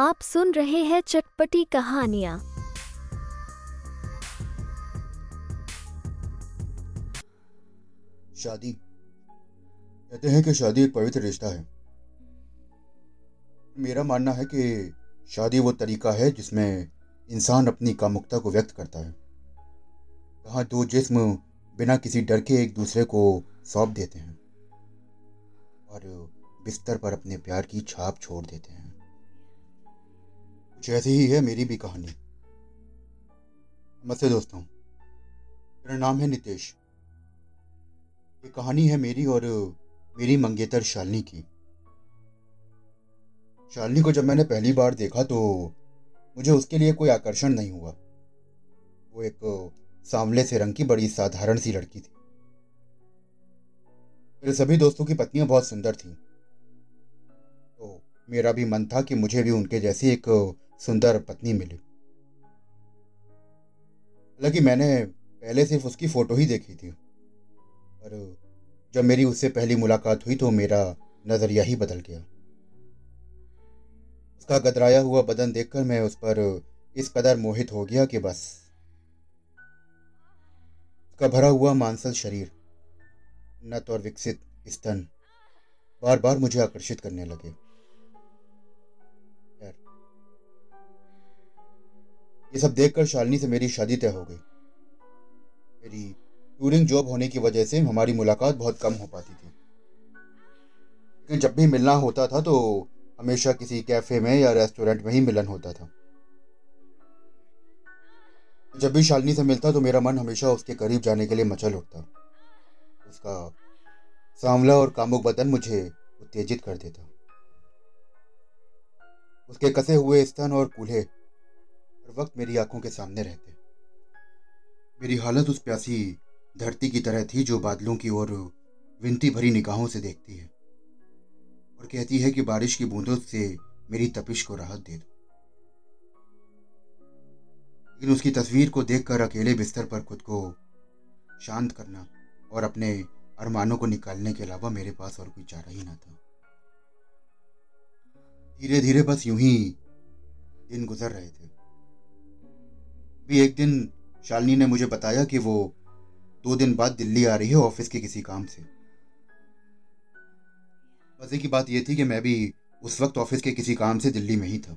आप सुन रहे हैं चटपटी कहानियाँ। शादी। कहते हैं कि शादी एक पवित्र रिश्ता है। मेरा मानना है कि शादी वो तरीका है जिसमें इंसान अपनी कामुकता को व्यक्त करता है। कहाँ दो जिस्म बिना किसी डर के एक दूसरे को सौंप देते हैं और बिस्तर पर अपने प्यार की छाप छोड़ देते हैं। कुछ ऐसी ही है, मेरी भी कहानी। नमस्ते दोस्तों। मेरा नाम है नितेश। ये कहानी है मेरी और मेरी मंगेतर शालिनी की। शालिनी को जब मैंने पहली बार देखा तो मुझे उसके लिए कोई आकर्षण नहीं हुआ। वो एक सांवले से रंग की बड़ी साधारण सी लड़की थी। मेरे सभी दोस्तों की पत्नियाँ बहुत सुंदर थीं। तो मेरा भी मन था कि मुझे भी उनके जैसी एक सुंदर पत्नी मिली। हालाँकि मैंने पहले सिर्फ़ उसकी फ़ोटो ही देखी थी, पर जब मेरी उससे पहली मुलाकात हुई तो मेरा नज़रिया ही बदल गया। उसका गदराया हुआ बदन देखकर मैं उस पर इस कदर मोहित हो गया कि बस, उसका भरा हुआ मांसल शरीर नत और विकसित स्तन बार बार मुझे आकर्षित करने लगे। ये सब देखकर शालिनी से मेरी शादी तय हो गई। मेरी टूरिंग जॉब होने की वजह से हमारी मुलाकात बहुत कम हो पाती थी। लेकिन जब भी मिलना होता था तो हमेशा किसी कैफ़े में या रेस्टोरेंट में ही मिलन होता था। जब भी शालिनी से मिलता तो मेरा मन हमेशा उसके करीब जाने के लिए मचल उठता। उसका सांवला और कामुक बदन मुझे उत्तेजित कर देता। उसके कसे हुए स्तन और कूल्हे हर वक्त मेरी आँखों के सामने रहते मेरी हालत उस प्यासी धरती की तरह थी जो बादलों की ओर विनती भरी निगाहों से देखती है और कहती है कि बारिश की बूंदों से मेरी तपिश को राहत दे दो। लेकिन उसकी तस्वीर को देखकर अकेले बिस्तर पर खुद को शांत करना और अपने अरमानों को निकालने के अलावा मेरे पास और कोई चारा ही ना था। धीरे धीरे बस यूँ ही दिन गुजर रहे थे। भी एक दिन शालिनी ने मुझे बताया कि वो दो दिन बाद दिल्ली आ रही है ऑफ़िस के किसी काम से। मज़े की बात यह थी कि मैं भी उस वक्त ऑफ़िस के किसी काम से दिल्ली में ही था।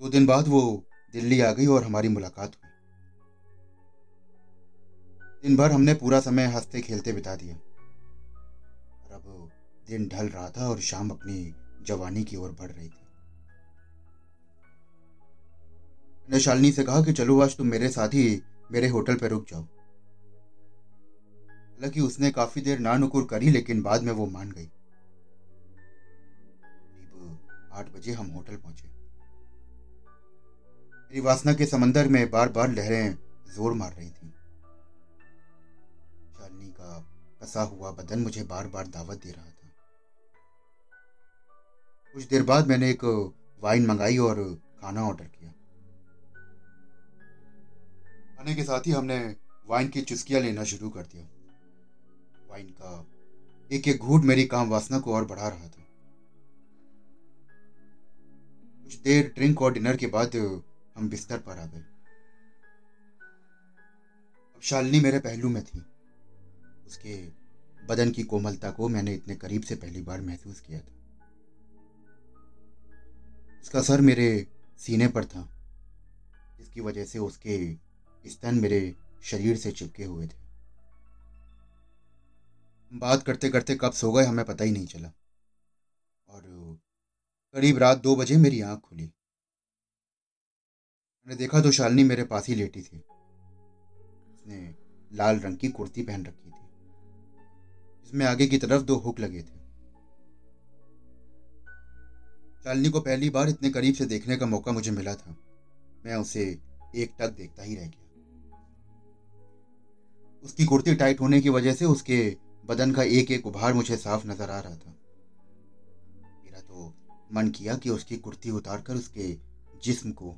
दो दिन बाद वो दिल्ली आ गई और हमारी मुलाकात हुई। दिन भर हमने पूरा समय हँसते खेलते बिता दिया। और अब दिन ढल रहा था और शाम अपनी जवानी की ओर बढ़ रही थी। मैंने शालिनी से कहा कि चलो आज तुम मेरे साथ ही मेरे होटल पर रुक जाओ। हालाँकि उसने काफ़ी देर ना नुकुर करी, लेकिन बाद में वो मान गई। आठ बजे हम होटल पहुँचे। मेरी वासना के समंदर में बार बार लहरें ज़ोर मार रही थी। शालिनी का कसा हुआ बदन मुझे बार बार दावत दे रहा था। कुछ देर बाद मैंने एक वाइन मंगाई और खाना ऑर्डर किया। खाने के साथ ही हमने वाइन की चुस्कियाँ लेना शुरू कर दिया। वाइन का एक एक घूट मेरी काम वासना को और बढ़ा रहा था। कुछ देर ड्रिंक और डिनर के बाद हम बिस्तर पर आ गए। अब शालिनी मेरे पहलू में थी। उसके बदन की कोमलता को मैंने इतने करीब से पहली बार महसूस किया था। उसका सर मेरे सीने पर था, जिसकी वजह से उसके स्तन मेरे शरीर से चिपके हुए थे। बात करते करते कब सो गए हमें पता ही नहीं चला। और करीब रात दो बजे मेरी आँख खुली। मैंने देखा तो शालिनी मेरे पास ही लेटी थी। उसने लाल रंग की कुर्ती पहन रखी थी। जिसमें आगे की तरफ़ दो हुक लगे थे। शालिनी को पहली बार इतने करीब से देखने का मौका मुझे मिला था। मैं उसे एक टक देखता ही रह गया। उसकी कुर्ती टाइट होने की वजह से उसके बदन का एक एक उभार मुझे साफ़ नज़र आ रहा था। मेरा तो मन किया कि उसकी कुर्ती उतारकर उसके जिस्म को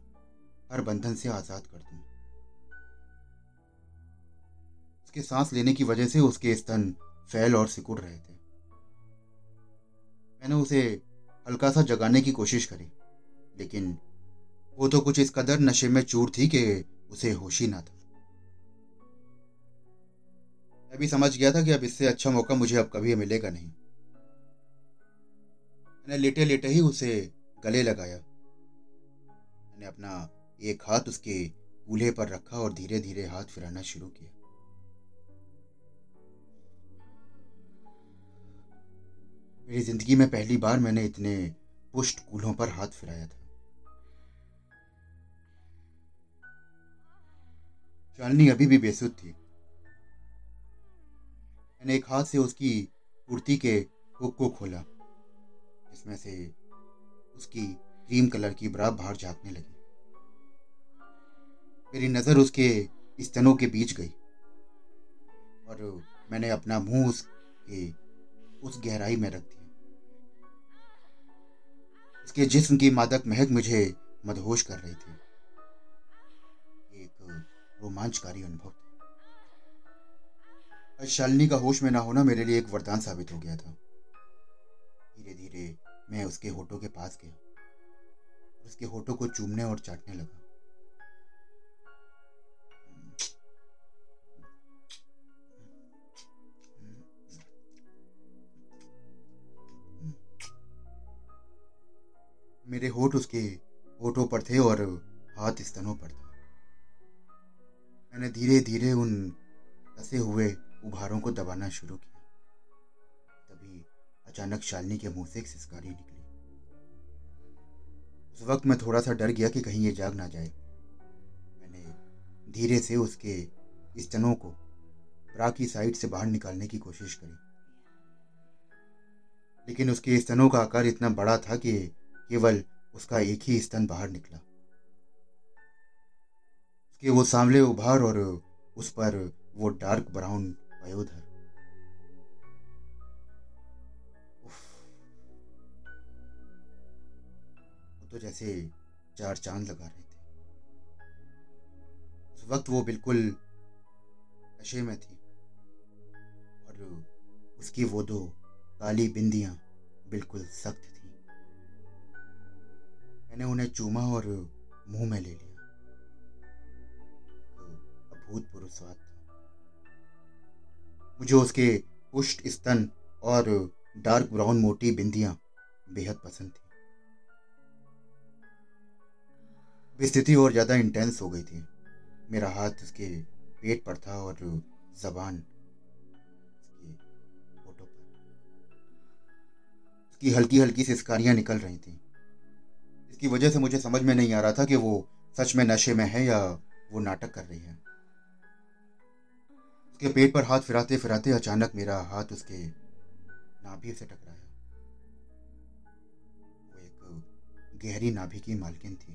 हर बंधन से आज़ाद कर दूँ। उसके सांस लेने की वजह से उसके स्तन फैल और सिकुड़ रहे थे। मैंने उसे हल्का सा जगाने की कोशिश करी, लेकिन वो तो कुछ इस कदर नशे में चूर थी कि उसे होश ही ना था। मैं भी समझ गया था कि अब इससे अच्छा मौका मुझे अब कभी मिलेगा नहीं। मैंने लेटे लेटे ही उसे गले लगाया। मैंने अपना एक हाथ उसके कूल्हे पर रखा और धीरे धीरे हाथ फिराना शुरू किया। मेरी ज़िंदगी में पहली बार मैंने इतने पुष्ट कूल्हों पर हाथ फिराया था। शालिनी अभी भी बेसुध थी। मैंने एक हाथ से उसकी कुर्ती के हुक को खोला। जिसमें से उसकी क्रीम कलर की ब्रा बाहर झांकने लगी। मेरी नज़र उसके स्तनों के बीच गई और मैंने अपना मुँह उसके, उस गहराई में रख दिया। उसके जिस्म की मादक महक मुझे मदहोश कर रही थी। एक रोमांचकारी अनुभव आज शालिनी का होश में ना होना मेरे लिए एक वरदान साबित हो गया था। धीरे धीरे मैं उसके होठों के पास गया उसके होठों को चूमने और चाटने लगा। मेरे होठ उसके होठों पर थे और हाथ स्तनों पर था। मैंने धीरे धीरे उन फंसे हुए उभारों को दबाना शुरू किया। तभी अचानक शालिनी के मुँह से एक सिस्कारी निकली। उस वक्त मैं थोड़ा सा डर गया कि कहीं ये जाग ना जाए। मैंने धीरे से उसके स्तनों को ब्रा की साइड से बाहर निकालने की कोशिश करी। लेकिन उसके स्तनों का आकार इतना बड़ा था कि केवल उसका एक ही स्तन बाहर निकला। उसके वो सांवले उभार और उस पर वो डार्क ब्राउन वयोधर वो तो जैसे चार चाँद लगा रहे थे। उस वक्त वो बिल्कुल नशे में थी। और उसकी वो दो काली बिंदियाँ बिल्कुल सख्त थी। मैंने उन्हें चूमा और मुँह में ले लिया। अभूतपूर्व स्वाद मुझे उसके पुष्ट स्तन और डार्क ब्राउन मोटी बिंदियाँ बेहद पसंद थी। स्थिति और ज़्यादा इंटेंस हो गई थी। मेरा हाथ उसके पेट पर था और जबान पर। उसकी हल्की हल्की सिस्कारियाँ निकल रही थी। इसकी वजह से मुझे समझ में नहीं आ रहा था कि वो सच में नशे में है या वो नाटक कर रही है। उसके पेट पर हाथ फिराते फिराते अचानक मेरा हाथ उसके नाभि से टकराया। वो एक गहरी नाभि की मालकिन थी।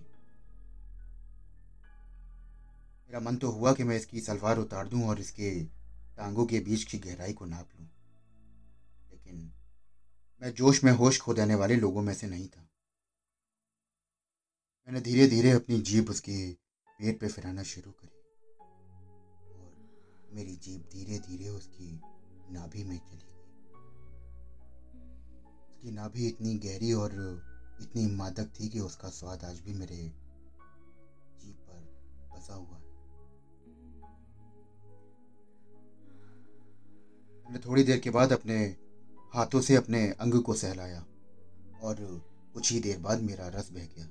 मेरा मन तो हुआ कि मैं इसकी सलवार उतार दूँ और इसके टांगों के बीच की गहराई को नाप लूँ। लेकिन मैं जोश में होश खो देने वाले लोगों में से नहीं था। मैंने धीरे धीरे अपनी जीभ उसके पेट पे फिराना शुरू करी। मेरी जीप धीरे धीरे उसकी नाभि में चली गई। उसकी नाभि इतनी गहरी और इतनी मादक थी कि उसका स्वाद आज भी मेरे जीप पर बसा हुआ है। मैंने थोड़ी देर के बाद अपने हाथों से अपने अंग को सहलाया और कुछ ही देर बाद मेरा रस बह गया।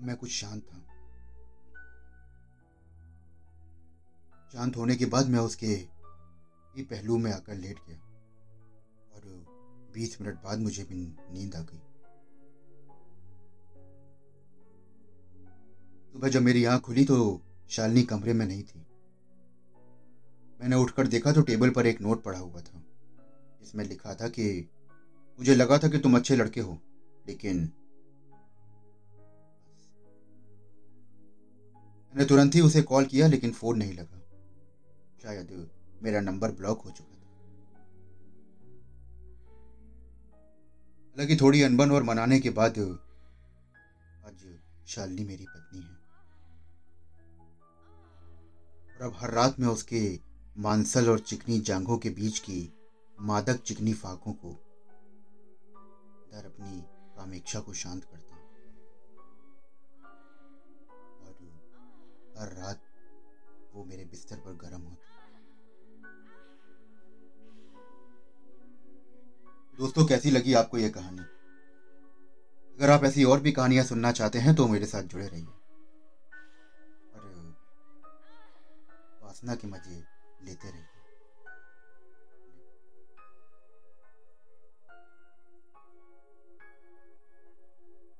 मैं कुछ शांत था। शांत होने के बाद मैं उसके ही पहलू में आकर लेट गया और बीस मिनट बाद मुझे भी नींद आ गई। सुबह जब मेरी आँख खुली तो शालिनी कमरे में नहीं थी। मैंने उठकर देखा तो टेबल पर एक नोट पड़ा हुआ था। जिसमें लिखा था कि मुझे लगा था कि तुम अच्छे लड़के हो, लेकिन मैंने तुरंत ही उसे कॉल किया, लेकिन फ़ोन नहीं लगा। शायद मेरा नंबर ब्लॉक हो चुका था। हालाँकि थोड़ी अनबन और मनाने के बाद आज शालिनी मेरी पत्नी है। और अब हर रात में उसके मांसल और चिकनी जांघों के बीच की मादक चिकनी फाकों को डर अपनी कामेक्षा को शांत करता और हर रात वो मेरे बिस्तर पर गर्म होता दोस्तों, कैसी लगी आपको ये कहानी? अगर आप ऐसी और भी कहानियाँ सुनना चाहते हैं तो मेरे साथ जुड़े रहिए। और वासना के मज़े लेते रहिए।